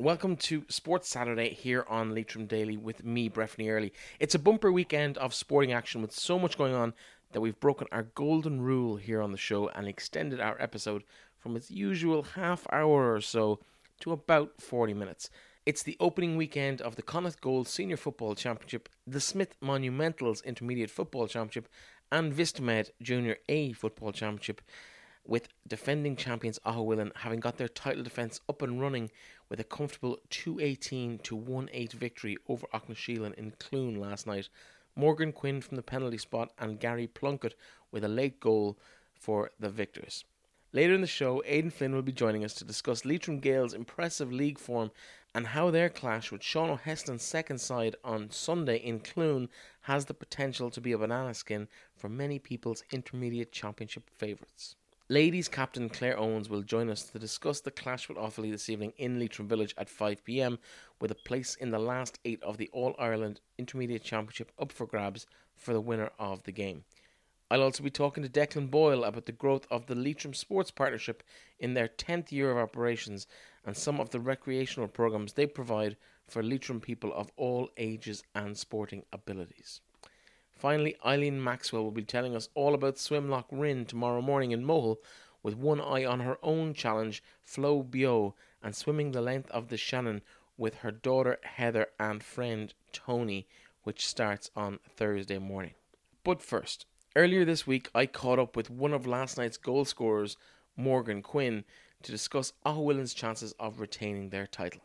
Welcome to Sports Saturday here on Leitrim Daily with me, Breffney Early. It's a bumper weekend of sporting action with so much going on that we've broken our golden rule here on the show and extended our episode from its usual half hour or so to about 40 minutes. It's the opening weekend of the Connacht Gold Senior Football Championship, the Smith Monumentals Intermediate Football Championship, and Vistamed Junior A Football Championship, with defending champions Aughawillan having got their title defence up and running with a comfortable 218 to 1-8 victory over Aughnasheelin in Cloone last night. Morgan Quinn from the penalty spot and Gary Plunkett with a late goal for the victors. Later in the show, Aidan Flynn will be joining us to discuss Leitrim Gaels' impressive league form and how their clash with Sean O'Heslin's second side on Sunday in Cloone has the potential to be a banana skin for many people's intermediate championship favourites. Ladies captain Claire Owens will join us to discuss the clash with Offaly this evening in Leitrim Village at 5pm, with a place in the last eight of the All Ireland Intermediate Championship up for grabs for the winner of the game. I'll also be talking to Declan Boyle about the growth of the Leitrim Sports Partnership in their 10th year of operations and some of the recreational programs they provide for Leitrim people of all ages and sporting abilities. Finally, Eileen Maxwell will be telling us all about Swim Lough Rynn tomorrow morning in Mohill with one eye on her own challenge, Flow Bio, and swimming the length of the Shannon with her daughter Heather and friend Tony, which starts on Thursday morning. But first, earlier this week I caught up with one of last night's goal scorers, Morgan Quinn, to discuss Aughawillan's chances of retaining their title.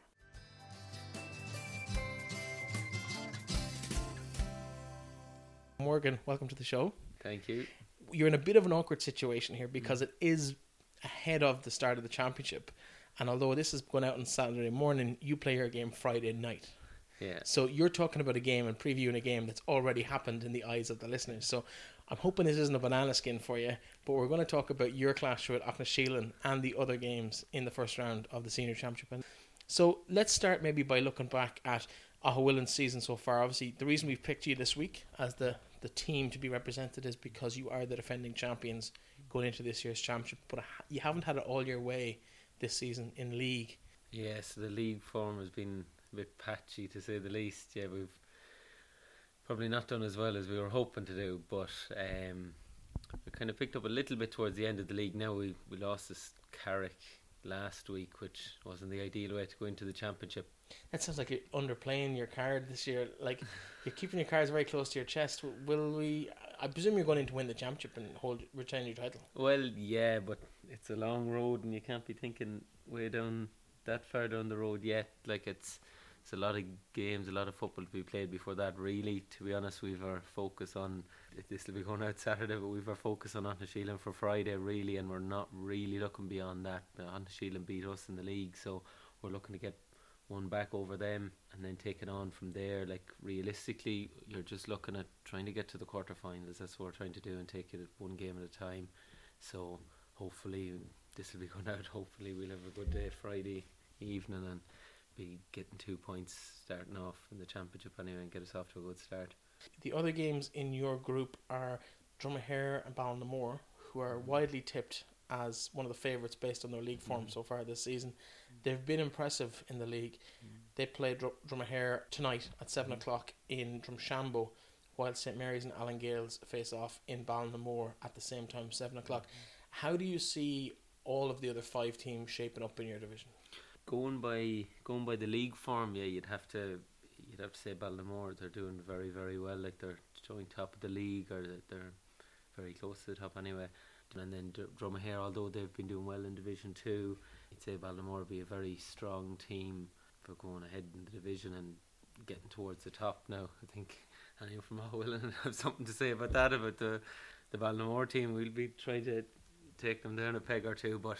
Morgan, welcome to the show. Thank you. You're in a bit of an awkward situation here because it is ahead of the start of the championship. And although this is going out on Saturday morning, you play your game Friday night. Yeah. So you're talking about a game and previewing a game that's already happened in the eyes of the listeners. So I'm hoping this isn't a banana skin for you, but we're going to talk about your clash with Aughnasheelin and the other games in the first round of the senior championship. So let's start maybe by looking back at Aughawillan's season so far. Obviously, the reason we've picked you this week as the the team to be represented is because you are the defending champions going into this year's championship, but you haven't had it all your way this season in league. Yes, the league form has been a bit patchy to say the least. Yeah, we've probably not done as well as we were hoping to do, but um, we kind of picked up a little bit towards the end of the league. Now we we lost this Carrick last week, which wasn't the ideal way to go into the championship. That sounds like you're underplaying your card this year. Like you're keeping your cards very close to your chest. Will we? I presume you're going in to win the championship and hold retain your title. Well, yeah, but it's a long road, and you can't be thinking way down that far down the road yet. Like it's it's a lot of games, a lot of football to be played before that. Really, to be honest, we've our focus on this will be going out Saturday, but we've our focus on Aughnasheelin for Friday, really, and we're not really looking beyond that. Aughnasheelin beat us in the league, so we're looking to get one back over them and then take it on from there. Like realistically, you're just looking at trying to get to the quarterfinals. That's what we're trying to do and take it one game at a time. So hopefully this will be going out. Hopefully we'll have a good day Friday evening and be getting two points starting off in the championship anyway and get us off to a good start. The other games in your group are Dromahair and Ballinamore, who are widely tipped as one of the favourites based on their league form mm. so far this season. They've been impressive in the league. Mm. They play Dr- Dromahair tonight at 7 mm. o'clock in Drumshanbo, while St Mary's and Allen Gaels face off in Ballinamore at the same time, 7 o'clock. Mm. How do you see all of the other five teams shaping up in your division? Going by going by the league form, yeah, you'd have to you'd have to say Ballinamore. They're doing very very well. Like they're showing top of the league, or they're very close to the top anyway. And then Dromahair, although they've been doing well in Division Two, I'd say Ballinamore will be a very strong team for going ahead in the division and getting towards the top now. I think anyone from Aughawillan have something to say about that, about the, the Ballinamore team. We'll be trying to take them down a peg or two, but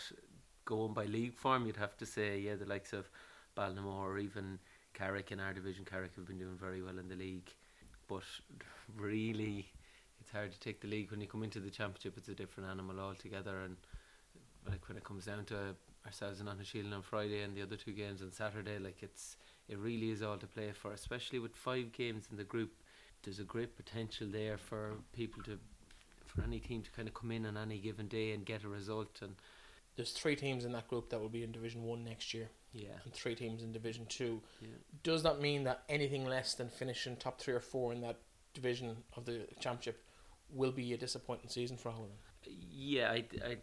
going by league form, you'd have to say, yeah, the likes of Ballinamore or even Carrick in our division. Carrick have been doing very well in the league, but really, hard to take the league when you come into the championship. It's a different animal altogether, and like when it comes down to ourselves and Aughnasheelin on Friday and the other two games on Saturday. Like it's it really is all to play for, especially with five games in the group. There's a great potential there for people to, for any team to kind of come in on any given day and get a result. And There's three teams in that group that will be in Division One next year, Yeah, and three teams in Division Two. yeah. Does that mean that anything less than finishing top three or four in that division of the championship will be a disappointing season for Holland? Yeah, I, I,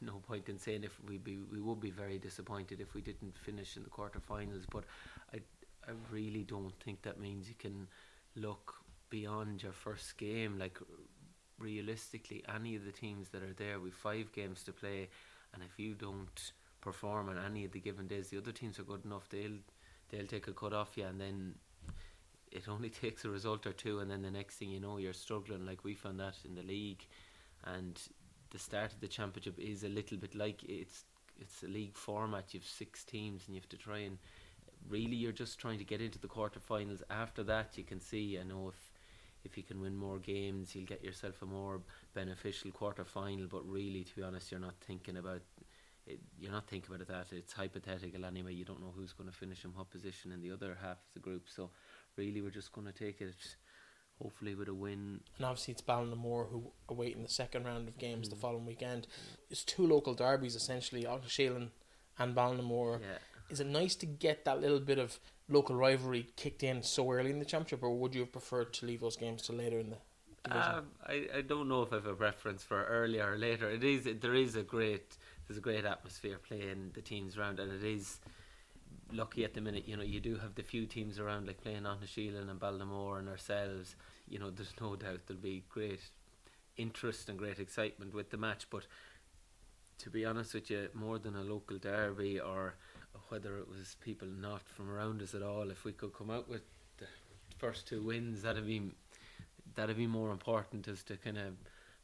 no point in saying if we be we would be very disappointed if we didn't finish in the quarterfinals. But I, I really don't think that means you can look beyond your first game. Like realistically, any of the teams that are there, with five games to play, and if you don't perform on any of the given days, the other teams are good enough. They'll they'll take a cut off you, and then it only takes a result or two, and then the next thing you know, you're struggling. Like we found that in the league, and the start of the championship is a little bit like it's it's a league format. You've six teams, and you have to try and really you're just trying to get into the quarterfinals. After that, you can see. I know if if you can win more games, you'll get yourself a more beneficial quarterfinal. But really, to be honest, you're not thinking about. It, you're not thinking about that. It's hypothetical anyway. You don't know who's going to finish in what position in the other half of the group. So, really, we're just going to take it, hopefully, with a win. And obviously, it's Ballinamore who are waiting the second round of games the Mm. following weekend. It's two local derbies essentially, Aughnasheelin and Ballinamore. Yeah. Is it nice to get that little bit of local rivalry kicked in so early in the championship, or would you have preferred to leave those games till later in the division? Um, I, I don't know if I have a preference for earlier or later. It is there is a great there's a great atmosphere playing the teams around, and it is lucky at the minute. You know, you do have the few teams around like playing on the Sheelan and Ballinamore and ourselves. You know, there's no doubt there'll be great interest and great excitement with the match. But to be honest with you, more than a local derby or whether it was people not from around us at all, if we could come out with the first two wins, that'd be that'd be more important as to kind of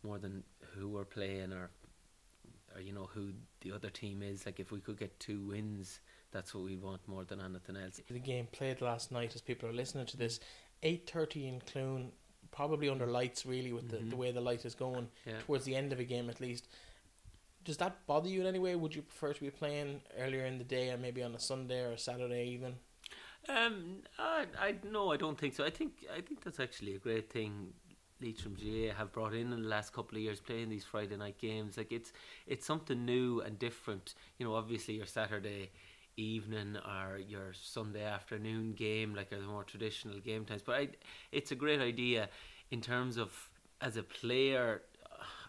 more than who we're playing or or you know who the other team is. Like if we could get two wins, that's what we want more than anything else. The game played last night as people are listening to this. 8.30 in Cloone, probably under lights really with the, the Mhm. way the light is going, Yeah. towards the end of a game at least. Does that bother you in any way? Would you prefer to be playing earlier in the day and maybe on a Sunday or a Saturday even? Um, I, I no, I don't think so. I think I think that's actually a great thing. Leitrim GA have brought in in the last couple of years playing these Friday night games. Like it's it's something new and different. You know, obviously your Saturday evening or your Sunday afternoon game, like the more traditional game times. But I, it's a great idea in terms of as a player.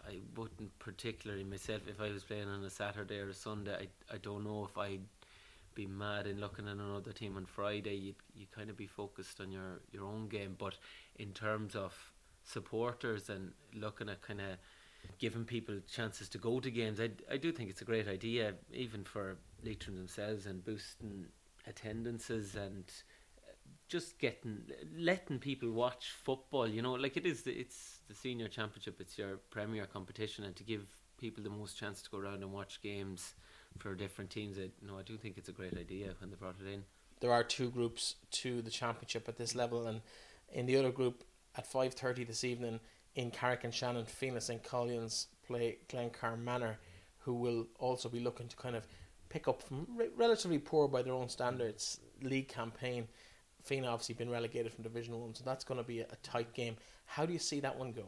I wouldn't particularly myself if I was playing on a Saturday or a Sunday. I I don't know if I'd be mad in looking at another team on Friday. You you kind of be focused on your your own game. But in terms of supporters and looking at kind of giving people chances to go to games, I I do think it's a great idea, even for Leitrim themselves and boosting attendances and uh, just getting letting people watch football. You know, like it is. The, it's the senior championship. It's your premier competition, and to give people the most chance to go around and watch games for different teams. I, no, I do think it's a great idea when they brought it in. There are two groups to the championship at this level, and in the other group at 5.30 this evening in Carrick-on-Shannon, Phoenix and Collins play Glencar Manor, who will also be looking to kind of pick up from re- relatively poor by their own standards league campaign. Fenagh obviously been relegated from Division One, so that's going to be a, a tight game. How do you see that one going?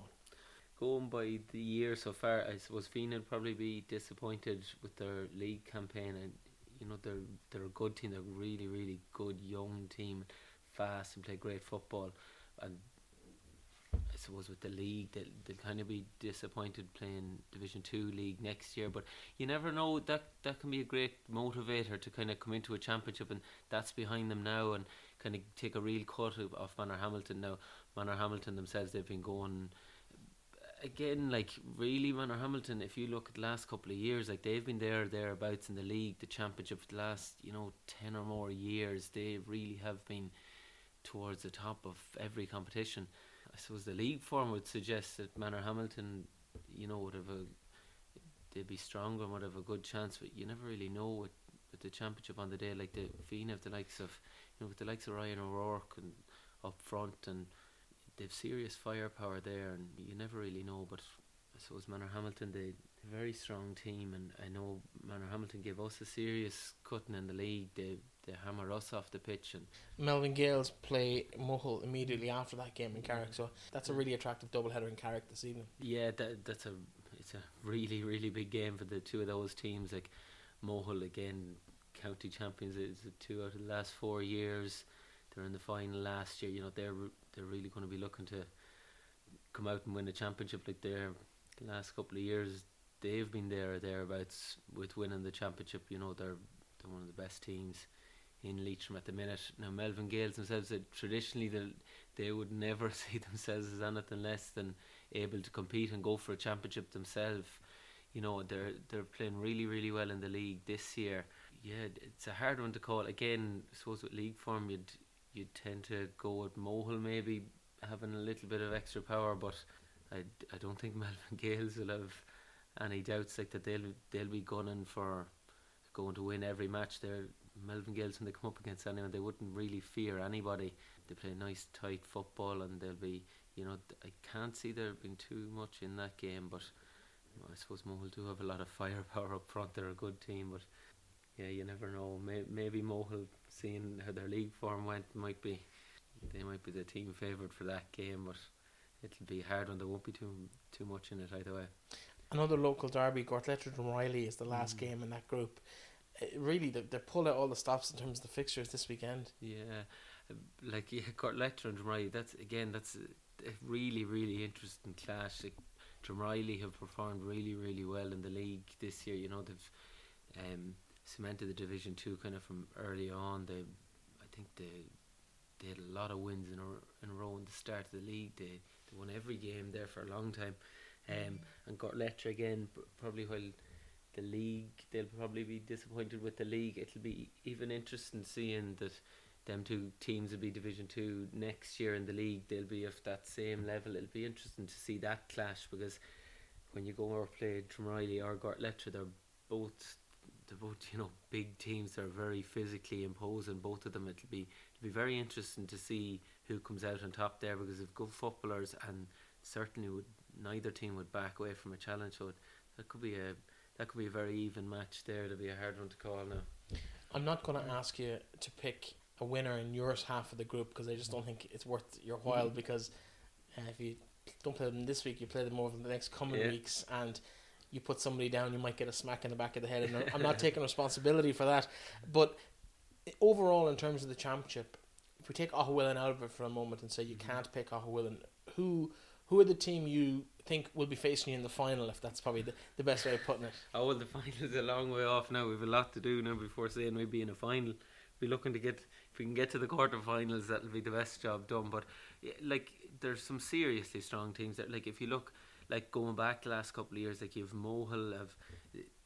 Going by the year so far, I suppose Fenagh would probably be disappointed with their league campaign, and you know they're they're a good team. They're a really really good young team, fast and play great football, and suppose with the league they'll, they'll kind of be disappointed playing Division Two league next year. But you never know. That that can be a great motivator to kind of come into a championship, and that's behind them now, and kind of take a real cut of, of Manor Hamilton now. Manor Hamilton themselves, they've been going again, like really, Manor Hamilton. If you look at the last couple of years, like they've been there thereabouts in the league, the championship for the last you know ten or more years. They really have been towards the top of every competition. I suppose the league form would suggest that Manor Hamilton, you know, would have a they'd be stronger and would have a good chance, but you never really know with, with the championship on the day. Like the Fenagh have the likes of you know with the likes of Ryan O'Rourke and up front and they've serious firepower there, and you never really know. But I suppose Manor Hamilton, they a very strong team, and I know Manor Hamilton gave us a serious cutting in the league. They they hammer us off the pitch, and Melvin Gaels play Mohill immediately after that game in Carrick, so that's a really attractive double header in Carrick this evening. yeah, that that's a it's a really really big game for the two of those teams. Like Mohill again, county champions. It's two out of the last four years. They're in the final last year. You know they're they're really going to be looking to come out and win the championship. Like they're the last couple of years, they've been there or thereabouts with winning the championship. You know they're they're one of the best teams in Leitrim at the minute. Now Melvin Gaels themselves said traditionally they they would never see themselves as anything less than able to compete and go for a championship themselves. You know they're they're playing really really well in the league this year. Yeah, it's a hard one to call. Again, I suppose with league form you'd you'd tend to go with Mohill maybe having a little bit of extra power, but I, I don't think Melvin Gaels will have any doubts like that they'll they'll be gunning for going to win every match. They're Melvin Gaels when they come up against anyone, they wouldn't really fear anybody. They play nice tight football, and they'll be you know I can't see there being too much in that game, but you know, I suppose Mohill do have a lot of firepower up front. They're a good team, but yeah, you never know. Maybe, maybe Mohill, seeing how their league form went, might be they might be the team favourite for that game, but it'll be hard when There won't be too too much in it either way. Another local derby, Gortletteragh and Riley is the last mm. game in that group. It really, they, they pull out all the stops in terms of the fixtures this weekend. Yeah, like yeah, Gortletteragh and Riley. That's again, that's a, a really really interesting clash. Like, Riley have performed really really well in the league this year. You know they've um, cemented the Division Two kind of from early on. They, I think they they had a lot of wins in a, in a row in the start of the league. They they won every game there for a long time. Um, and Gortletteragh again, probably while the league, they'll probably be disappointed with the league. It'll be even interesting seeing that them two teams will be Division Two next year in the league. They'll be of that same level. It'll be interesting to see that clash because when you go or play Drumreilly or Gortletteragh, they're both they're both you know big teams. They're very physically imposing. Both of them. It'll be it'll be very interesting to see who comes out on top there because they've good footballers and certainly would neither team would back away from a challenge. So that could be a that could be a very even match there. It'll be a hard one to call now. I'm not going to ask you to pick a winner in your half of the group because I just don't think it's worth your while. Mm-hmm. Because uh, if you don't play them this week, you play them over the next coming yeah. weeks, and you put somebody down, you might get a smack in the back of the head. And I'm not taking responsibility for that. But overall, in terms of the championship, if we take Aughawillan out of it for a moment and say you mm-hmm. can't pick Aughawillan, who who are the team you think will be facing you in the final? If that's probably the, the best way of putting it. Oh well, the final is a long way off now. We've a lot to do now before saying we'd be in a final. Be looking to get if we can get to the quarterfinals, that'll be the best job done. But like, there's some seriously strong teams that like if you look like going back the last couple of years, like you've Mohill have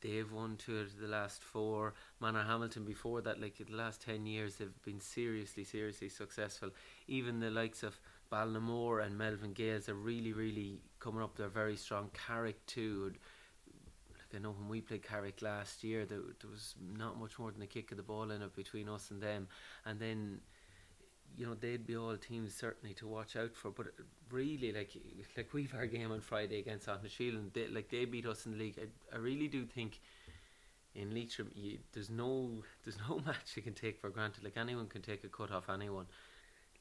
they've won two of the last four. Manorhamilton before that, like the last ten years, they've been seriously, seriously successful. Even the likes of Ballinamore and Melvin Gaels are really, really coming up. They're very strong. Carrick too. Like I know when we played Carrick last year, there, there was not much more than a kick of the ball in it between us and them. And then, you know, they'd be all teams certainly to watch out for. But really, like like we've our game on Friday against Aughnasheelin, and they, like they beat us in the league. I, I really do think in Leitrim, you, there's no there's no match you can take for granted. Like anyone can take a cut off anyone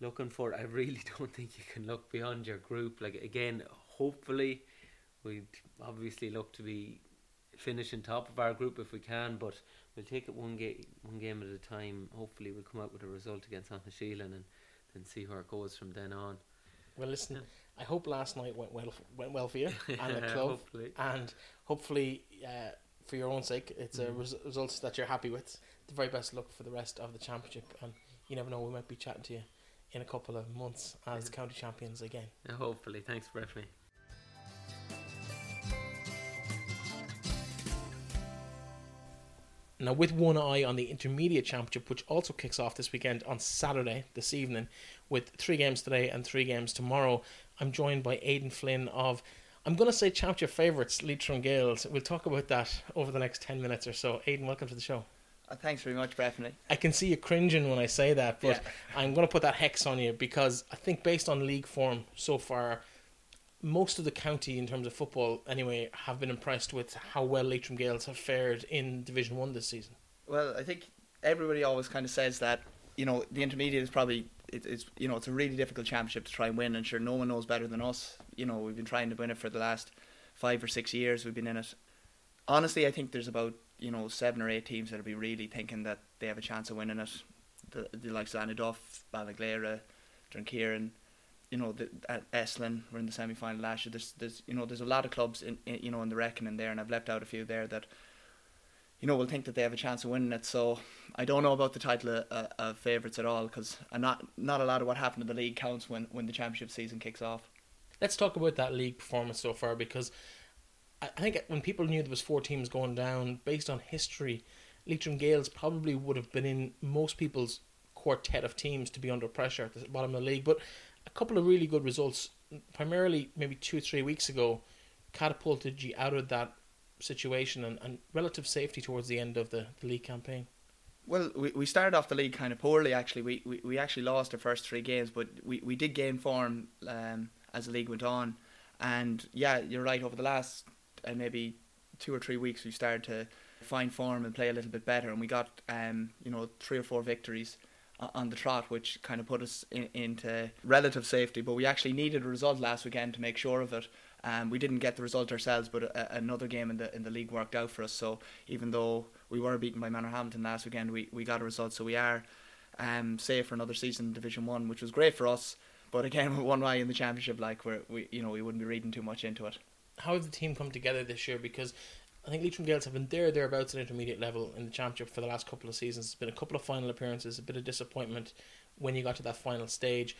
looking for. I really don't think you can look beyond your group. Like again, hopefully, we'd obviously look to be finishing top of our group if we can, but we'll take it one game one game at a time. Hopefully, we'll come out with a result against Aughnasheelin and then see where it goes from then on. Well, listen. I hope last night went well went well for you and the club, hopefully. and hopefully uh, for your own sake, it's mm. a res- result that you're happy with. The very best luck for the rest of the championship, and you never know, we might be chatting to you in a couple of months as yeah. county champions again. Yeah, hopefully. Thanks, Breffney. Now, with one eye on the Intermediate Championship, which also kicks off this weekend on Saturday, this evening, with three games today and three games tomorrow, I'm joined by Aidan Flynn of, I'm going to say championship favourites, Leitrim Gaels. We'll talk about that over the next 10 minutes or so. Aidan, welcome to the show. Uh, thanks very much, Bethany. I can see you cringing when I say that, but yeah. I'm going to put that hex on you because I think based on league form so far, most of the county in terms of football anyway have been impressed with how well Leitrim Gaels have fared in Division One this season. Well, I think everybody always kind of says that you know the intermediate is probably it, it's you know it's a really difficult championship to try and win, and sure no one knows better than us. You know we've been trying to win it for the last five or six years we've been in it. Honestly, I think there's about you know seven or eight teams that'll be really thinking that they have a chance of winning it. The, the likes of Annaduff, Ballinaglera, Drumkeeran, you know, the, at Esslin were in the semi final last year. There's, there's, you know, there's a lot of clubs in, in, you know, in the reckoning there, and I've left out a few there that, you know, will think that they have a chance of winning it. So I don't know about the title of, uh, of favourites at all because not not a lot of what happened in the league counts when when the championship season kicks off. Let's talk about that league performance so far because I think when people knew there was four teams going down, based on history, Leitrim Gaels probably would have been in most people's quartet of teams to be under pressure at the bottom of the league. But a couple of really good results, primarily maybe two or three weeks ago, catapulted you out of that situation and, and relative safety towards the end of the, the league campaign. Well, we, we started off the league kind of poorly actually. We, we, we actually lost our first three games, but we, we did gain form um, as the league went on. And yeah, you're right, over the last uh, maybe two or three weeks, we started to find form and play a little bit better. And we got, um, you know, three or four victories on the trot, which kind of put us in, into relative safety. But we actually needed a result last weekend to make sure of it. Um, we didn't get the result ourselves, but a, another game in the in the league worked out for us. So even though we were beaten by Manorhamilton last weekend, we, we got a result. So we are um, safe for another season in Division One, which was great for us. But again, one eye in the championship, like we you know we wouldn't be reading too much into it. How has the team come together this year? Because I think Leitrim Gaels have been there, thereabouts at intermediate level in the championship for the last couple of seasons. It's been a couple of final appearances, a bit of disappointment when you got to that final stage.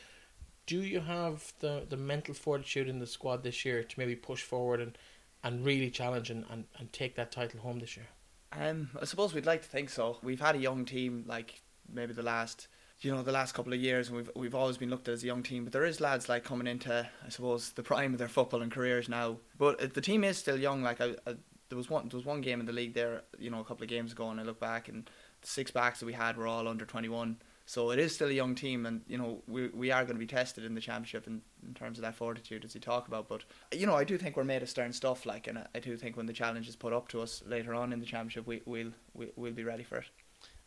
Do you have the, the mental fortitude in the squad this year to maybe push forward and, and really challenge and, and, and take that title home this year? Um, I suppose we'd like to think so. We've had a young team, like maybe the last, you know, the last couple of years, and we've we've always been looked at as a young team. But there is lads like coming into, I suppose, the prime of their football and careers now. But uh, the team is still young. Like I, I there was one there was one game in the league there, you know, a couple of games ago, and I look back and the six backs that we had were all under twenty one. So it is still a young team, and you know we we are going to be tested in the championship in, in terms of that fortitude as you talk about. But you know I do think we're made of stern stuff, like, and I, I do think when the challenge is put up to us later on in the championship, we we'll we, we'll be ready for it.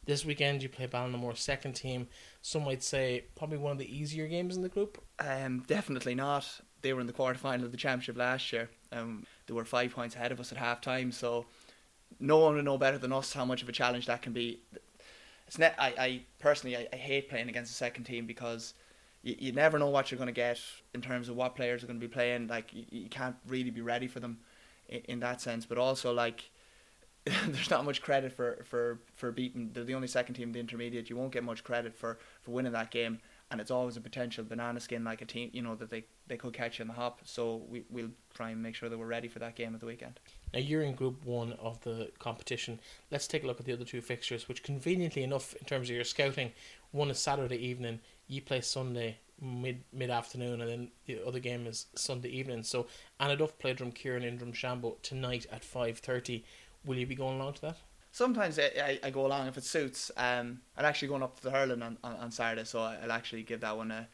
This weekend you play Ballinamore second team. Some might say probably one of the easier games in the group. Um, definitely not. They were in the quarter final of the championship last year. Um, they were five points ahead of us at half time, so no one would know better than us how much of a challenge that can be. It's I, I personally I, I hate playing against the second team because you, you never know what you're going to get in terms of what players are going to be playing. Like you, you can't really be ready for them in, in that sense. But also like there's not much credit for, for, for beating. They're the only second team in the intermediate. You won't get much credit for, for winning that game and it's always a potential banana skin like a team you know that they, they could catch you in the hop so we, we'll try and make sure that we're ready for that game at the weekend now you're in group one of the competition let's take a look at the other two fixtures which conveniently enough in terms of your scouting one is saturday evening you play sunday mid mid afternoon and then the other game is sunday evening so Annaduff play Drumkeeran in Drumshanbo tonight at 5.30 will you be going along to that sometimes I, I, I, go along if it suits. Um, I'm actually going up to the hurling on, on, on Saturday, so I'll actually give that one a,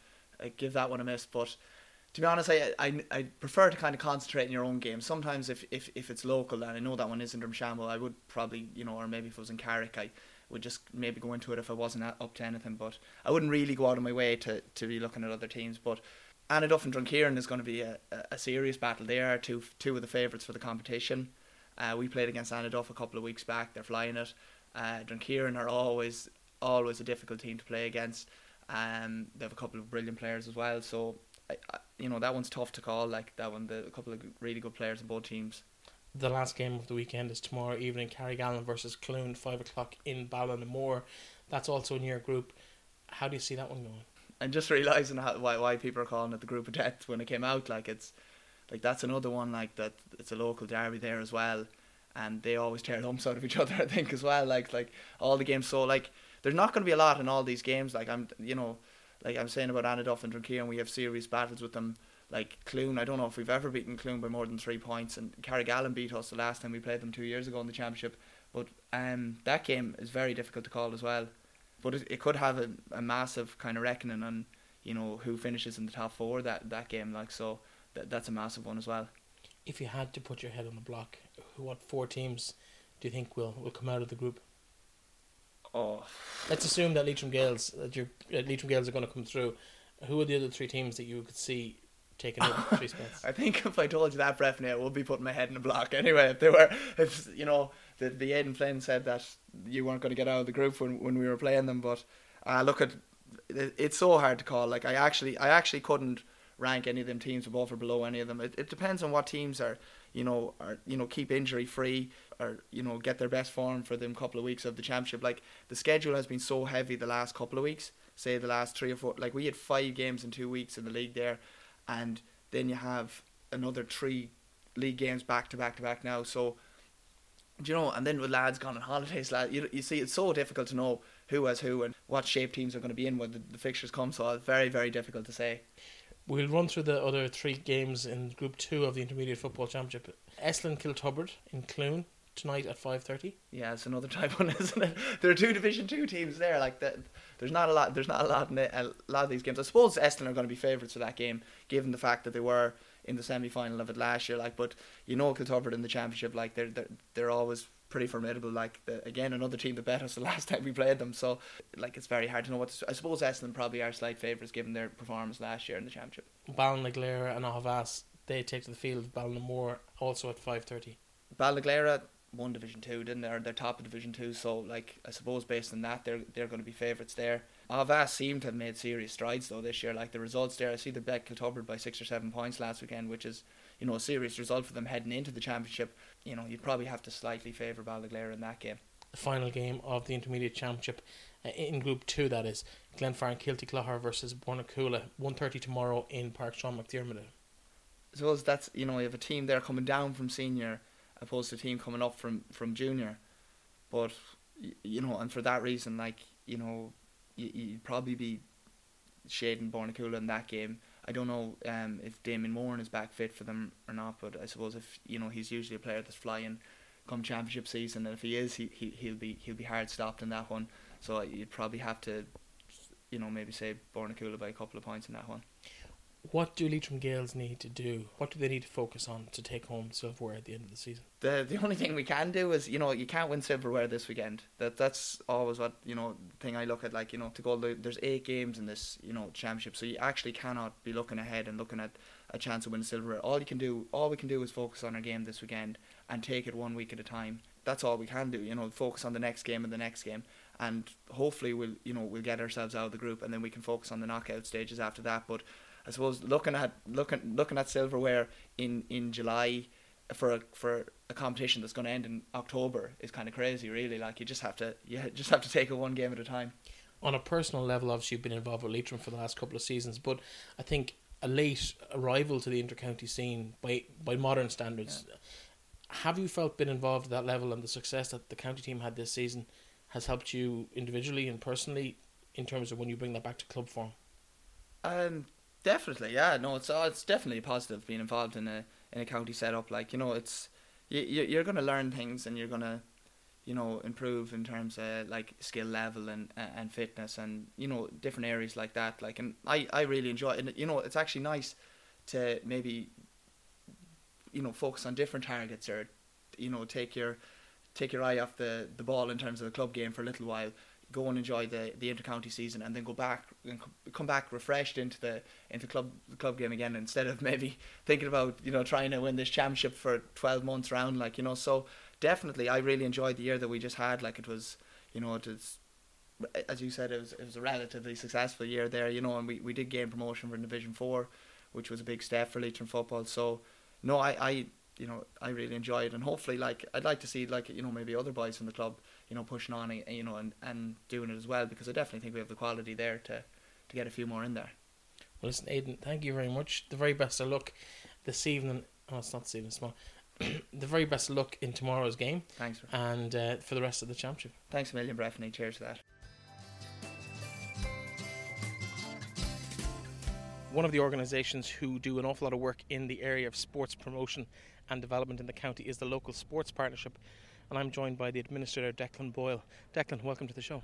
give that one a miss. But to be honest, I, I I prefer to kind of concentrate in your own game. Sometimes if, if, if it's local and I know that one is in Drumshanbo, I would probably you know, or maybe if it was in Carrick, I would just maybe go into it if I wasn't up to anything. But I wouldn't really go out of my way to, to be looking at other teams. But Annaduff and Drumkeeran is going to be a, a, a serious battle. They are two two of the favourites for the competition. Uh, we played against Annaduff a couple of weeks back. They're flying it. Uh, Drumkeeran are always always a difficult team to play against. Um, they have a couple of brilliant players as well. So, I, I, you know, that one's tough to call. Like that one, the, a couple of really good players in both teams. The last game of the weekend is tomorrow evening. Carrigallen versus Cloone, five o'clock in Ballinamore. That's also in your group. How do you see that one going? And just realizing how, why why people are calling it the group of death when it came out, like it's like that's another one like that. It's a local derby there as well, and they always tear lumps out of each other. I think as well. Like like all the games. So like there's not going to be a lot in all these games. Like I'm you know, like I'm saying about Annaduff and and we have serious battles with them. Like Cloone, I don't know if we've ever beaten Cloone by more than three points, and Carrigallen beat us the last time we played them two years ago in the championship. But um, that game is very difficult to call as well. But it, it could have a, a massive kind of reckoning on you know who finishes in the top four that that game. Like so, that, that's a massive one as well. If you had to put your head on the block, what four teams do you think will, will come out of the group? Oh, let's assume that Leitrim Gaels that your Leitrim Gaels are going to come through. Who are the other three teams that you could see taking over three spots. I think if I told you that, Breffney, I would be putting my head in a block anyway. If they were, if you know, the the Aidan Flynn said that you weren't going to get out of the group when when we were playing them, but uh, look at it's so hard to call. Like I actually, I actually couldn't rank any of them teams above or below any of them. It, it depends on what teams are, you know, are you know keep injury free or you know get their best form for them couple of weeks of the championship. Like the schedule has been so heavy the last couple of weeks. Say the last three or four. Like we had five games in two weeks in the league there, and then you have another three league games back to back to back now. So. Do you know, and then with lads gone on holidays, lad, you, you see, it's so difficult to know who has who and what shape teams are going to be in when the, the fixtures come. So it's very, very difficult to say. We'll run through the other three games in Group Two of the Intermediate Football Championship. Esslin Kiltubrid in Cloone tonight at five thirty. Yeah, it's another type one, isn't it? There are two Division Two teams there. Like that, there's not a lot. There's not a lot in a lot of these games. I suppose Esslin are going to be favourites for that game, given the fact that they were in the semi final of it last year. Like, but you know, Kiltubrid in the championship, like they're they're, they're always pretty formidable. Like the, again, another team that bet us the last time we played them. So like it's very hard to know what. To, I suppose Esslin probably are slight favourites given their performance last year in the championship. Ballinaglera and Aughavas they take to the field. Ballinamore also at five thirty. Ballinaglera won Division Two, didn't they? Or they're top of Division Two. So like I suppose based on that, they're they're going to be favourites there. Aughavas seem to have made serious strides though this year. Like the results there, I see the bet Kiltubrid by six or seven points last weekend, which is you know a serious result for them heading into the championship. You know you'd probably have to slightly favour Ballinaglera in that game. The final game of the Intermediate Championship uh, in Group Two, that is Glenfarne Kilty Clogher versus Bornacoola, one thirty tomorrow in Park Sean McDermott. I suppose that's you know you have a team there coming down from senior, opposed to a team coming up from from junior, but you know and for that reason like you know you, you'd probably be shading Bornacoola in that game. I don't know um, if Damien Moran is back fit for them or not, but I suppose if you know he's usually a player that's flying come championship season, and if he is, he, he he'll be he'll be hard stopped in that one. So you'd probably have to, you know, maybe say Bornacoola by a couple of points in that one. What do Leitrim Gaels need to do? What do they need to focus on to take home silverware at the end of the season? The the only thing we can do is you know you can't win silverware this weekend. That that's always what you know the thing I look at like you know to go there's eight games in this you know championship, so you actually cannot be looking ahead and looking at a chance to win silverware. All you can do, all we can do is focus on our game this weekend and take it one week at a time. That's all we can do. You know, focus on the next game and the next game, and hopefully we'll you know we'll get ourselves out of the group and then we can focus on the knockout stages after that. But I suppose looking at looking looking at silverware in, in July for a for a competition that's going to end in October is kind of crazy, really. Like you just have to you just have to take it one game at a time. On a personal level, obviously you've been involved with Leitrim for the last couple of seasons, but I think a late arrival to the intercounty scene by by modern standards. Yeah. Have you felt been involved at that level and the success that the county team had this season has helped you individually and personally in terms of when you bring that back to club form? Um, Definitely, yeah. No, it's uh, it's definitely positive being involved in a in a county setup. Like you know, it's you you're gonna learn things and you're gonna you know improve in terms of like skill level and and fitness and you know different areas like that. Like and I I really enjoy it. And you know, it's actually nice to maybe you know focus on different targets or you know take your take your eye off the the ball in terms of the club game for a little while go and enjoy the the intercounty season and then go back and come back refreshed into the into club the club game again instead of maybe thinking about you know trying to win this championship for 12 months round like you know. So definitely I really enjoyed the year that we just had. Like it was you know it was as you said it was it was a relatively successful year there you know and we, we did gain promotion from division 4 which was a big step for Leitrim football. So no I, I you know I really enjoyed it. and hopefully like I'd like to see like you know maybe other boys from the club you know, pushing on, you know, and, and doing it as well because I definitely think we have the quality there to, to get a few more in there. Well, listen, Aidan, thank you very much. The very best of luck this evening. Oh, it's not this evening, small. the very best of luck in tomorrow's game. Thanks. And uh, for the rest of the championship. Thanks a million, Breffney. Cheers to that. One of the organisations who do an awful lot of work in the area of sports promotion and development in the county is the local sports partnership and I'm joined by the administrator Declan Boyle. Declan, welcome to the show.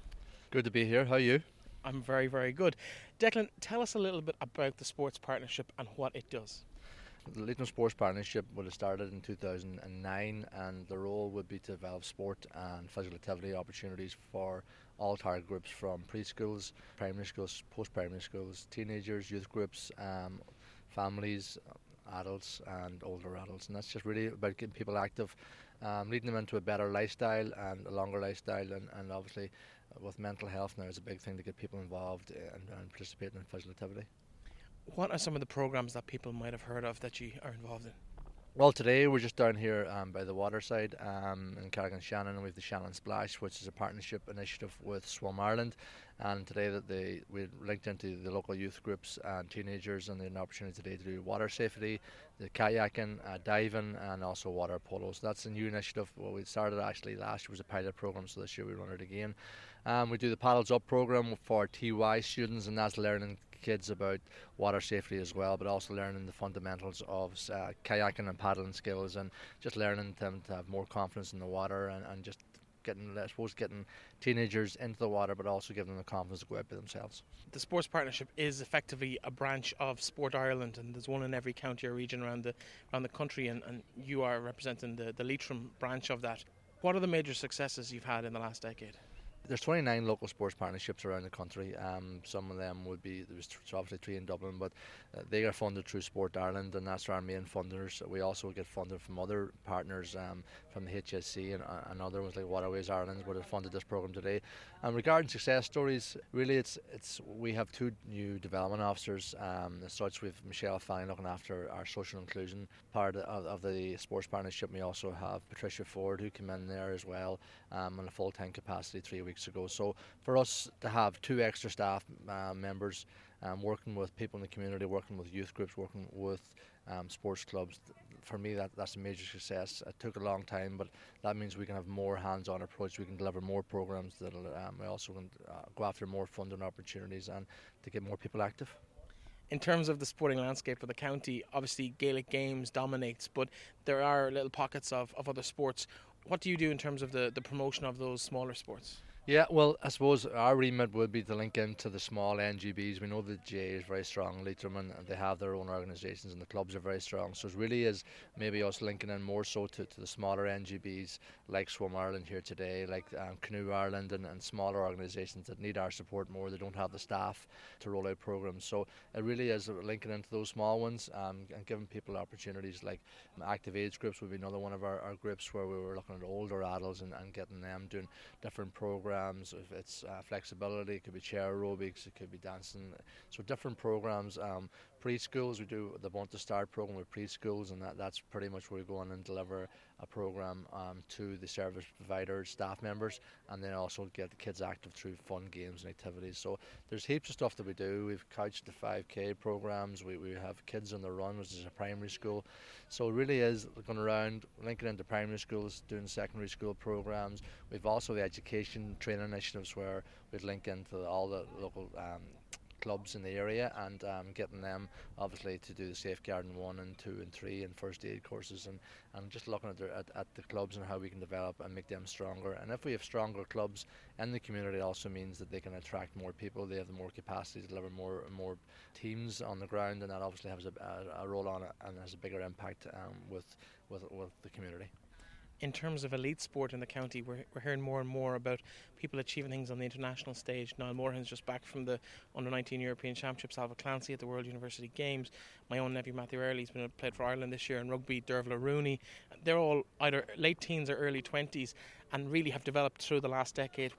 Good to be here. How are you? I'm very, very good. Declan, tell us a little bit about the sports partnership and what it does. The Leitrim Sports Partnership would have started in 2009, and the role would be to develop sport and physical activity opportunities for all target groups from preschools, primary schools, post primary schools, teenagers, youth groups, um, families, adults, and older adults. And that's just really about getting people active, um, leading them into a better lifestyle and a longer lifestyle, and, and obviously with mental health now is a big thing to get people involved and, and participating in physical activity. What are some of the programs that people might have heard of that you are involved in? Well, today we're just down here um, by the waterside um, in Carrick-on-Shannon, and we have the Shannon Splash, which is a partnership initiative with Swim Ireland. And today that they we linked into the local youth groups and teenagers, and they had an opportunity today to do water safety, the kayaking, uh, diving, and also water polo. So that's a new initiative. Well, we started actually last year was a pilot program, so this year we run it again. Um, we do the paddles up program for TY students, and that's learning kids about water safety as well, but also learning the fundamentals of uh, kayaking and paddling skills, and just learning them to have more confidence in the water and, and just getting, I suppose, getting teenagers into the water, but also giving them the confidence to go out by themselves. The sports partnership is effectively a branch of Sport Ireland, and there's one in every county or region around the around the country, and, and you are representing the, the Leitrim branch of that. What are the major successes you've had in the last decade? There's 29 local sports partnerships around the country. Um, some of them would be there's obviously three in Dublin, but uh, they are funded through Sport Ireland, and that's our main funders. We also get funded from other partners, um, from the HSE and, uh, and other ones like Waterways Ireland, would have funded this program today. And regarding success stories, really, it's it's we have two new development officers. Um, as such, we've Michelle Fine looking after our social inclusion part of, of the sports partnership. We also have Patricia Ford who came in there as well um, on a full time capacity three weeks weeks ago. So for us to have two extra staff uh, members um, working with people in the community, working with youth groups, working with um, sports clubs, for me that that's a major success. It took a long time, but that means we can have more hands-on approach. We can deliver more programs that'll um, we also can uh, go after more funding opportunities and to get more people active in terms of the sporting landscape of the county, obviously Gaelic games dominates, but there are little pockets of, of other sports. What do you do in terms of the, the promotion of those smaller sports? Yeah, well, I suppose our remit would be to link into the small NGBs. We know the GAA is very strong, Leitrim, and they have their own organisations, and the clubs are very strong. So it really is maybe us linking in more so to, to the smaller NGBs like Swim Ireland here today, like um, Canoe Ireland, and, and smaller organisations that need our support more. They don't have the staff to roll out programs. So it really is linking into those small ones um, and giving people opportunities like um, active age groups would be another one of our, our groups where we were looking at older adults and, and getting them doing different programs programs. If it's uh, flexibility, it could be chair aerobics, it could be dancing. So different programs. Um, preschools, we do the Buntús Start program with preschools, and that, that's pretty much where we go on and deliver a program um, to the service providers, staff members, and then also get the kids active through fun games and activities. So there's heaps of stuff that we do. We've Couch to 5k programs. We, we have kids on the run, which is a primary school. So it really is going around linking into primary schools, doing secondary school programs. We've also the education training initiatives where we link into all the local um, clubs in the area and um, getting them obviously to do the safeguarding one and two and three and first aid courses and, and just looking at, at, at the clubs and how we can develop and make them stronger. And if we have stronger clubs in the community, it also means that they can attract more people. They have more capacity to deliver more more teams on the ground, and that obviously has a, a, a role on it and has a bigger impact um, with, with with the community in terms of elite sport in the county, we're, we're hearing more and more about people achieving things on the international stage. Niall Moorhan's just back from the Under 19 European Championships, Alva Clancy at the World University Games. My own nephew Matthew Early's been played for Ireland this year in rugby, Dervla Rooney. They're all either late teens or early 20s and really have developed through the last decade.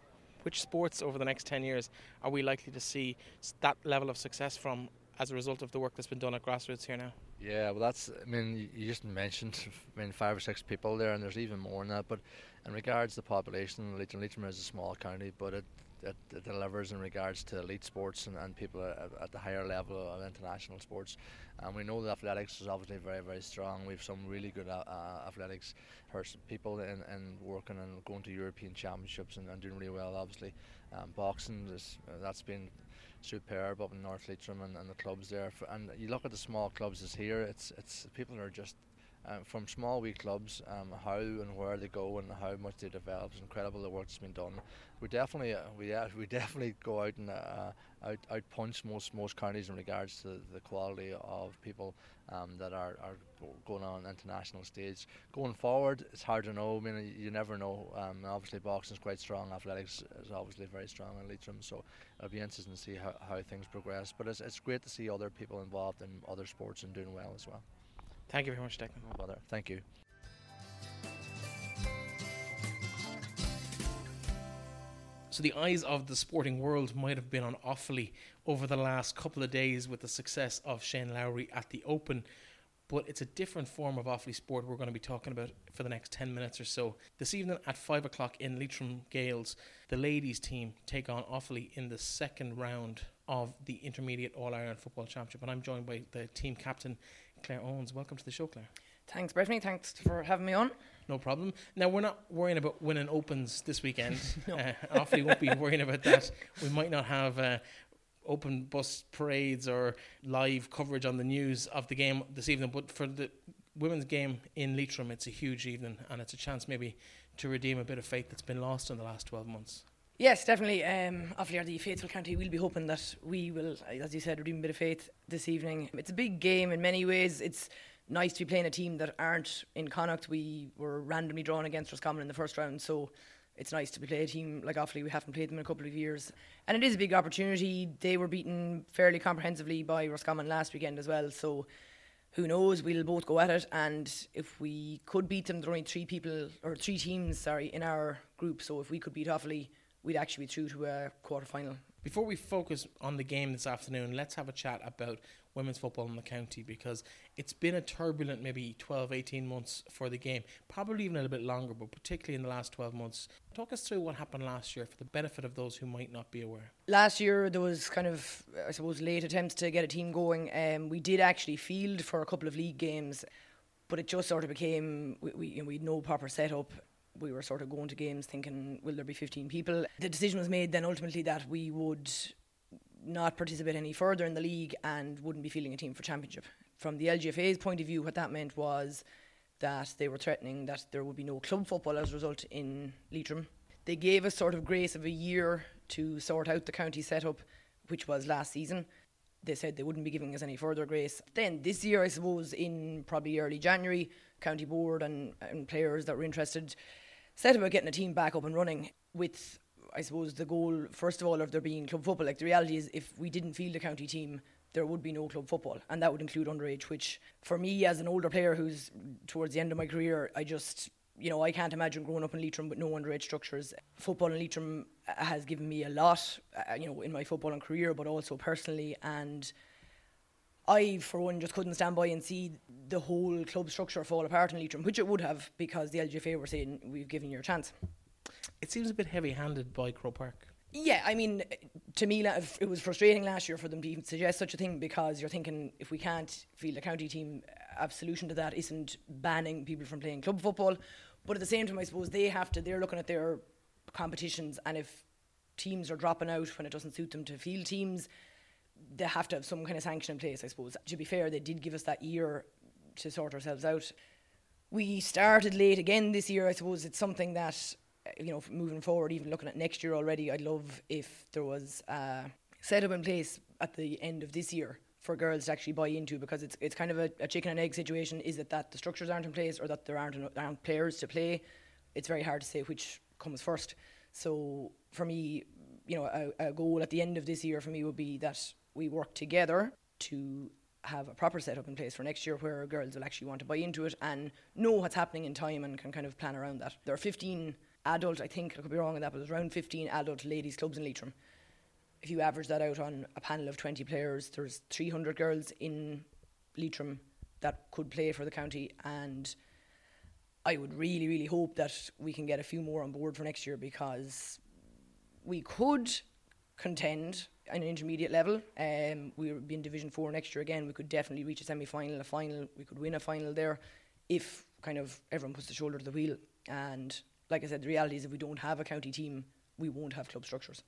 Which sports over the next 10 years are we likely to see that level of success from as a result of the work that's been done at grassroots here now? Yeah, well, that's. I mean, you just mentioned, I mean, five or six people there, and there's even more than that. But in regards to the population, Leitrim, Leitrim is a small county, but it, it, it delivers in regards to elite sports and, and people at, at the higher level of international sports. And we know that athletics is obviously very, very strong. We have some really good uh, uh athletics person, people in, in working and going to European championships and, and doing really well. Obviously, um, boxing is uh, that's been superb up in North Leitrim and, and the clubs there. And you look at the small clubs as here, it's it's people are just um, from small wee clubs, um, how and where they go and how much they develop. It's incredible the work that's been done. We definitely uh, we uh, we definitely go out and uh, out, out punch most most counties in regards to the quality of people um, that are, are going on international stage. Going forward, it's hard to know. I mean, you never know. Um, obviously, boxing is quite strong. Athletics is obviously very strong in Leitrim, so it'll be interesting to see how, how things progress. But it's, it's great to see other people involved in other sports and doing well as well. Thank you very much, Declan. No bother. Thank you. So the eyes of the sporting world might have been on Offaly over the last couple of days with the success of Shane Lowry at the Open, but it's a different form of Offaly sport we're going to be talking about for the next 10 minutes or so. This evening at 5 o'clock in Leitrim Gaels, the ladies team take on Offaly in the second round of the Intermediate All Ireland Football Championship, and I'm joined by the team captain Claire Owens. Welcome to the show, Claire. Thanks, Brittany. Thanks for having me on. No problem. Now we're not worrying about winning opens this weekend. no. uh, won't be worrying about that. We might not have uh, open bus parades or live coverage on the news of the game this evening, but for the women's game in Leitrim, it's a huge evening, and it's a chance maybe to redeem a bit of faith that's been lost in the last twelve months. Yes, definitely. Um, are the faithful county. We'll be hoping that we will, as you said, redeem a bit of faith this evening. It's a big game in many ways. It's nice to be playing a team that aren't in Connacht. We were randomly drawn against Roscommon in the first round, so it's nice to be play a team like Offaly. We haven't played them in a couple of years, and it is a big opportunity. They were beaten fairly comprehensively by Roscommon last weekend as well, so who knows? We'll both go at it, and if we could beat them, there are only three people or three teams, sorry, in our group. So if we could beat Offaly we'd actually be through to a quarter final. Before we focus on the game this afternoon, let's have a chat about women's football in the county because it's been a turbulent maybe 12, 18 months for the game, probably even a little bit longer, but particularly in the last 12 months. Talk us through what happened last year for the benefit of those who might not be aware. Last year, there was kind of, I suppose, late attempts to get a team going. Um, we did actually field for a couple of league games, but it just sort of became, we, we, you know, we had no proper setup we were sort of going to games thinking, will there be 15 people? The decision was made then ultimately that we would not participate any further in the league and wouldn't be fielding a team for championship. From the LGFA's point of view, what that meant was that they were threatening that there would be no club football as a result in Leitrim. They gave us sort of grace of a year to sort out the county setup, which was last season. They said they wouldn't be giving us any further grace. Then this year, I suppose, in probably early January, county board and, and players that were interested set about getting a team back up and running with I suppose the goal first of all of there being club football. Like the reality is if we didn't field a county team there would be no club football. And that would include underage which for me as an older player who's towards the end of my career I just you know I can't imagine growing up in Leitrim with no underage structures. Football in Leitrim has given me a lot uh, you know in my footballing career but also personally. And I, for one, just couldn't stand by and see the whole club structure fall apart in Leitrim, which it would have because the LGFA were saying, we've given you a chance. It seems a bit heavy handed by Croke Park. Yeah, I mean, to me, it was frustrating last year for them to even suggest such a thing because you're thinking if we can't field a county team, a solution to that isn't banning people from playing club football. But at the same time, I suppose they have to, they're looking at their competitions, and if teams are dropping out when it doesn't suit them to field teams, they have to have some kind of sanction in place, I suppose. To be fair, they did give us that year to sort ourselves out. We started late again this year. I suppose it's something that, uh, you know, moving forward, even looking at next year already, I'd love if there was a setup in place at the end of this year for girls to actually buy into because it's it's kind of a, a chicken and egg situation. Is it that the structures aren't in place or that there aren't, aren't players to play? It's very hard to say which comes first. So for me, you know, a, a goal at the end of this year for me would be that we work together to have a proper setup in place for next year where girls will actually want to buy into it and know what's happening in time and can kind of plan around that. There are 15 adult, I think, I could be wrong on that, but there's around 15 adult ladies clubs in Leitrim. If you average that out on a panel of 20 players, there's 300 girls in Leitrim that could play for the county and I would really, really hope that we can get a few more on board for next year because we could contend an intermediate level. Um, we would be in Division Four next year again. We could definitely reach a semi-final, a final. We could win a final there, if kind of everyone puts the shoulder to the wheel. And like I said, the reality is if we don't have a county team, we won't have club structures.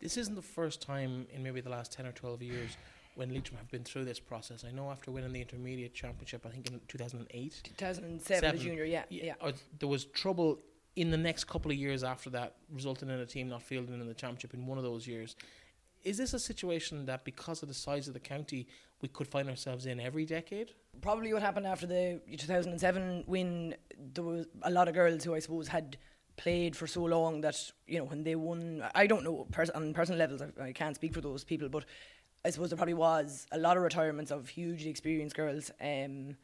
This isn't the first time in maybe the last ten or twelve years when Leitrim have been through this process. I know after winning the intermediate championship, I think in 2008, 2007, Seven. the junior, yeah, yeah. uh, there was trouble in the next couple of years after that, resulting in a team not fielding in the championship in one of those years. Is this a situation that, because of the size of the county, we could find ourselves in every decade? Probably what happened after the 2007 win, there was a lot of girls who I suppose had played for so long that you know when they won. I don't know pers- on personal levels. I, I can't speak for those people, but I suppose there probably was a lot of retirements of hugely experienced girls, um,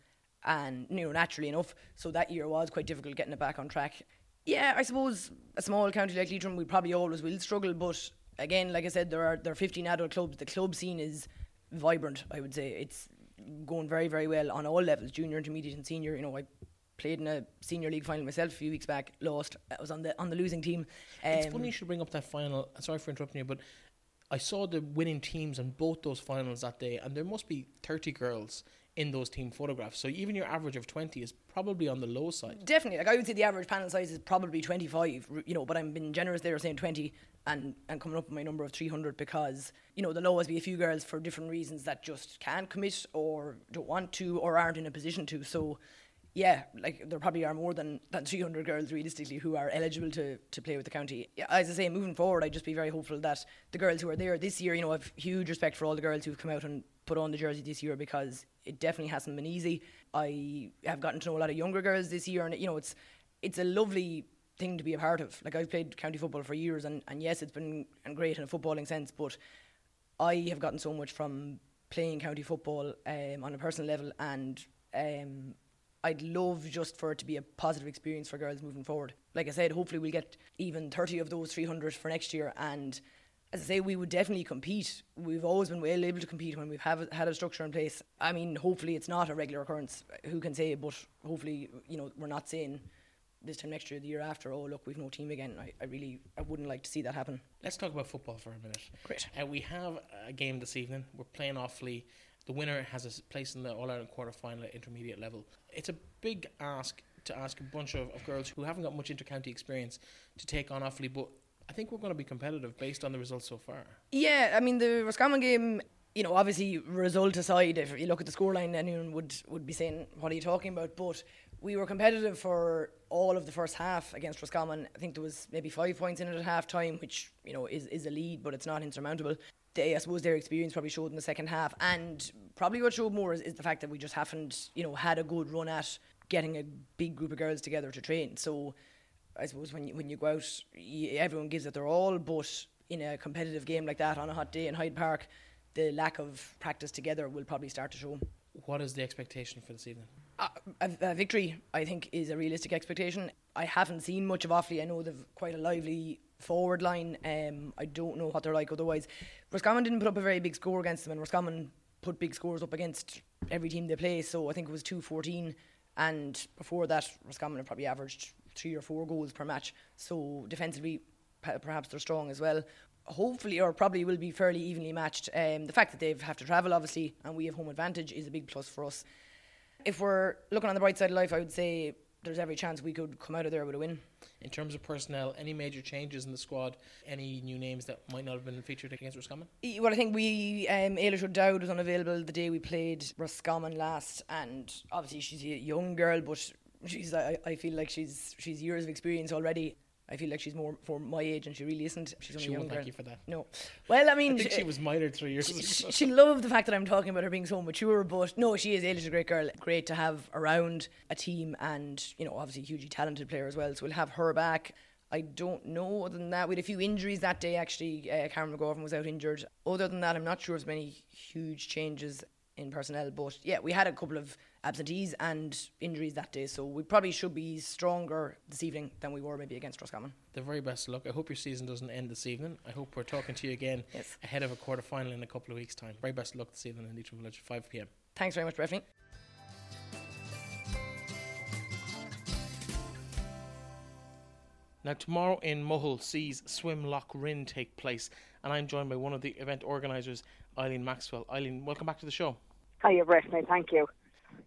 and you know naturally enough, so that year was quite difficult getting it back on track. Yeah, I suppose a small county like Leitrim, we probably always will struggle, but again, like I said, there are there are 15 adult clubs. The club scene is vibrant. I would say it's going very very well on all levels, junior, intermediate, and senior. You know, I played in a senior league final myself a few weeks back, lost. I was on the on the losing team. it's Um, funny you should bring up that final. Sorry for interrupting you, but I saw the winning teams in both those finals that day, and there must be 30 girls in those team photographs. So even your average of 20 is probably on the low side. Definitely, like I would say, the average panel size is probably twenty five. You know, but I'm being generous there, saying twenty, and and coming up with my number of three hundred because you know there'll always be a few girls for different reasons that just can't commit or don't want to or aren't in a position to. So. Yeah, like there probably are more than, than 300 girls realistically who are eligible to, to play with the county. As I say, moving forward, I'd just be very hopeful that the girls who are there this year, you know, I have huge respect for all the girls who've come out and put on the jersey this year because it definitely hasn't been easy. I have gotten to know a lot of younger girls this year, and you know, it's it's a lovely thing to be a part of. Like I've played county football for years, and, and yes, it's been great in a footballing sense, but I have gotten so much from playing county football um, on a personal level, and um, I'd love just for it to be a positive experience for girls moving forward. Like I said, hopefully we'll get even 30 of those 300 for next year, and as I say, we would definitely compete. We've always been well able to compete when we've have, had a structure in place. I mean, hopefully it's not a regular occurrence. Who can say? But hopefully, you know, we're not saying this time next year, the year after. Oh, look, we've no team again. I, I really, I wouldn't like to see that happen. Let's talk about football for a minute. Great. Uh, we have a game this evening. We're playing Offaly. The winner has a place in the All Ireland quarter final at intermediate level. It's a big ask to ask a bunch of, of girls who haven't got much intercounty experience to take on Offaly, but I think we're going to be competitive based on the results so far. Yeah, I mean the Roscommon game. You know, obviously, result aside, if you look at the scoreline, anyone would would be saying, "What are you talking about?" But we were competitive for all of the first half against Roscommon. I think there was maybe five points in it at half time, which you know is is a lead, but it's not insurmountable. They, I suppose their experience probably showed in the second half, and probably what showed more is, is the fact that we just haven't, you know, had a good run at getting a big group of girls together to train. So I suppose when you, when you go out, y everyone gives it their all, but in a competitive game like that on a hot day in Hyde Park, the lack of practice together will probably start to show. What is the expectation for this evening? Uh, a, a victory, I think, is a realistic expectation. I haven't seen much of Offaly. I know they've quite a lively forward line. Um, I don't know what they're like otherwise. Roscommon didn't put up a very big score against them, and Roscommon put big scores up against every team they play. So I think it was 2 14. And before that, Roscommon probably averaged three or four goals per match. So defensively, pe- perhaps they're strong as well. Hopefully, or probably will be fairly evenly matched. Um, the fact that they have to travel, obviously, and we have home advantage is a big plus for us. If we're looking on the bright side of life, I would say there's every chance we could come out of there with a win. In terms of personnel, any major changes in the squad? Any new names that might not have been featured against Roscommon? Well, I think we, um, Ailish O'Dowd was unavailable the day we played Roscommon last, and obviously she's a young girl, but she's I, I feel like she's she's years of experience already. I feel like she's more for my age, and she really isn't. She's only She a young won't girl. thank you for that. No, well, I mean, I think she- she was minor three years she, ago. she loved the fact that I'm talking about her being so mature, but no, she is. Ailish's a great girl. Great to have around a team, and you know, obviously, a hugely talented player as well. So we'll have her back. I don't know. Other than that, we had a few injuries that day. Actually, uh, Cameron McGovern was out injured. Other than that, I'm not sure there's many huge changes in personnel. But yeah, we had a couple of absentees and injuries that day, so we probably should be stronger this evening than we were maybe against Roscommon. The very best of luck. I hope your season doesn't end this evening. I hope we're talking to you again Yes. ahead of a quarter final in a couple of weeks' time. Very best of luck this evening in Leitrim Village at 5 pm. Thanks very much, Breffney. Now, tomorrow in Mohill sees Swim Lough Rynn take place, and I'm joined by one of the event organisers, Eileen Maxwell. Eileen, welcome back to the show. Hiya, Brittany. Thank you.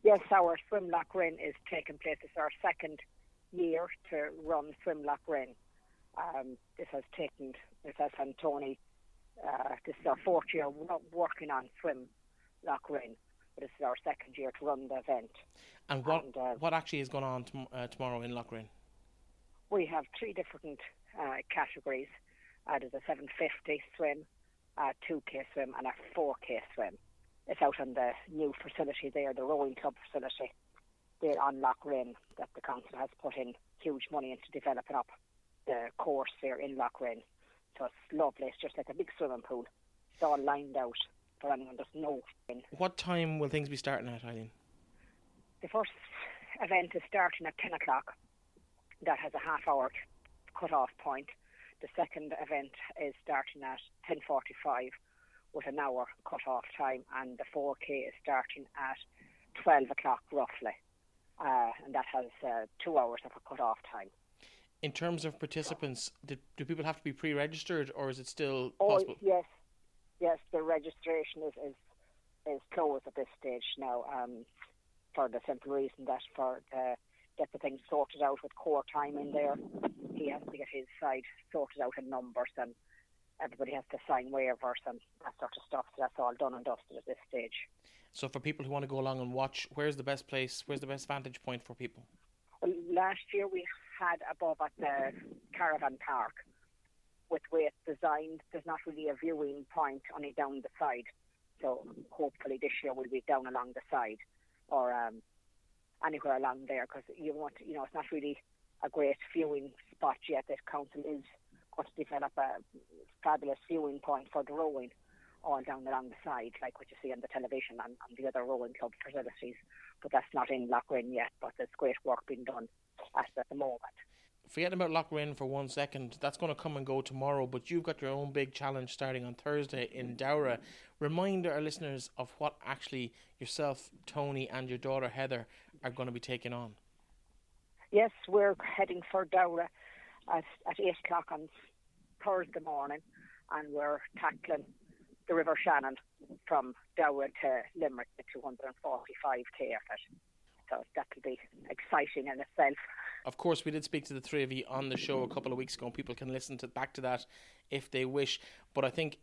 Yes, our Swim Lough Rynn is taking place. It's our second year to run Swim Lough Rynn. Um, this has taken, this has Tony uh, this is our fourth year working on swim Lough Rynn. But this is our second year to run the event. And what and, uh, what actually is going on tom- uh, tomorrow in Lough Rynn? We have three different uh, categories. Uh, there's a 750 swim, a 2k swim, and a 4k swim. It's out on the new facility there, the rowing club facility there on Lough Rynn that the council has put in huge money into developing up the course there in Lough Rynn. So it's lovely. It's just like a big swimming pool. It's all lined out for anyone that's no. What time will things be starting at, Eileen? The first event is starting at 10 o'clock. That has a half hour cut-off point. The second event is starting at 10.45 with an hour cut-off time and the 4K is starting at 12 o'clock roughly. Uh, and that has uh, two hours of a cut-off time in terms of participants, do, do people have to be pre-registered, or is it still oh, possible? yes, yes. The registration is is, is closed at this stage now, um, for the simple reason that for the get the things sorted out with core time in there, he has to get his side sorted out in numbers, and everybody has to sign waivers and that sort of stuff. So that's all done and dusted at this stage. So for people who want to go along and watch, where's the best place? Where's the best vantage point for people? Well, last year we had above at the caravan park with where it's designed. There's not really a viewing point only down the side. So hopefully this year we'll be down along the side or um, anywhere along there because you want, you know, it's not really a great viewing spot yet. The council is going to develop a fabulous viewing point for the rowing all down along the side, like what you see on the television and, and the other rowing club facilities. But that's not in Lough Rynn yet, but there's great work being done at, at the moment. Forgetting about Lough Rynn for one second, that's going to come and go tomorrow, but you've got your own big challenge starting on Thursday in Dowra. Remind our listeners of what actually yourself, Tony, and your daughter Heather are going to be taking on. Yes, we're heading for Dowra at, at 8 o'clock on Thursday morning, and we're tackling the River Shannon from Dowra to Limerick, the 245k effort. So that'll be exciting in itself. Of course, we did speak to the three of you on the show a couple of weeks ago. People can listen to back to that if they wish. But I think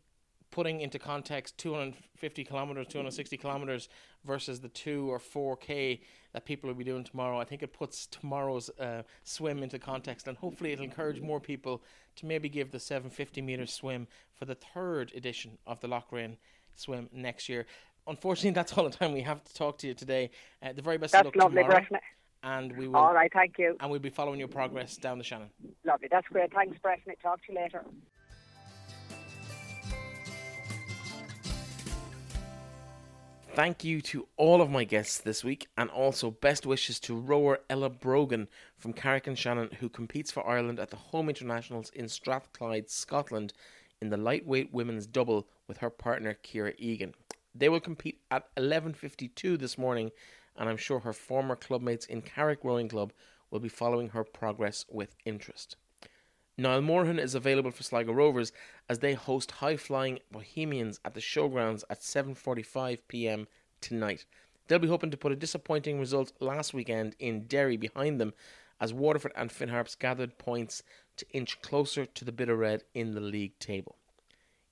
putting into context 250 kilometers, 260 kilometers versus the two or 4k that people will be doing tomorrow, I think it puts tomorrow's uh, swim into context, and hopefully it'll encourage more people to maybe give the 750 meter swim for the third edition of the Lough Rynn swim next year. Unfortunately, that's all the time we have to talk to you today. Uh, the very best that's of luck lovely, tomorrow. And we will. All right, thank you. And we'll be following your progress down the Shannon. Lovely, that's great. Thanks, Brett. Talk to you later. Thank you to all of my guests this week, and also best wishes to rower Ella Brogan from Carrick-on-Shannon, who competes for Ireland at the Home Internationals in Strathclyde, Scotland, in the lightweight women's double with her partner Kira Egan. They will compete at 11:52 this morning, and I'm sure her former clubmates in Carrick Rowing Club will be following her progress with interest. Niall Morahan is available for Sligo Rovers as they host high-flying Bohemians at the showgrounds at 7:45 p.m. tonight. They'll be hoping to put a disappointing result last weekend in Derry behind them as Waterford and Finn Harps gathered points to inch closer to the Bit o' Red in the league table.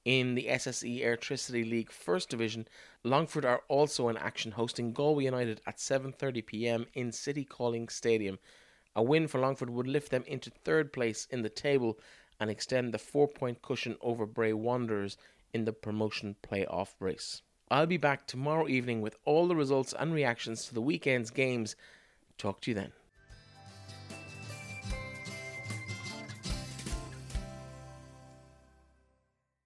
In the SSE Airtricity League First Division, Longford are also in action hosting Galway United at 7:30 p.m. in City Calling Stadium a win for Longford would lift them into third place in the table and extend the four point cushion over Bray Wanderers in the promotion playoff race. I'll be back tomorrow evening with all the results and reactions to the weekend's games. Talk to you then.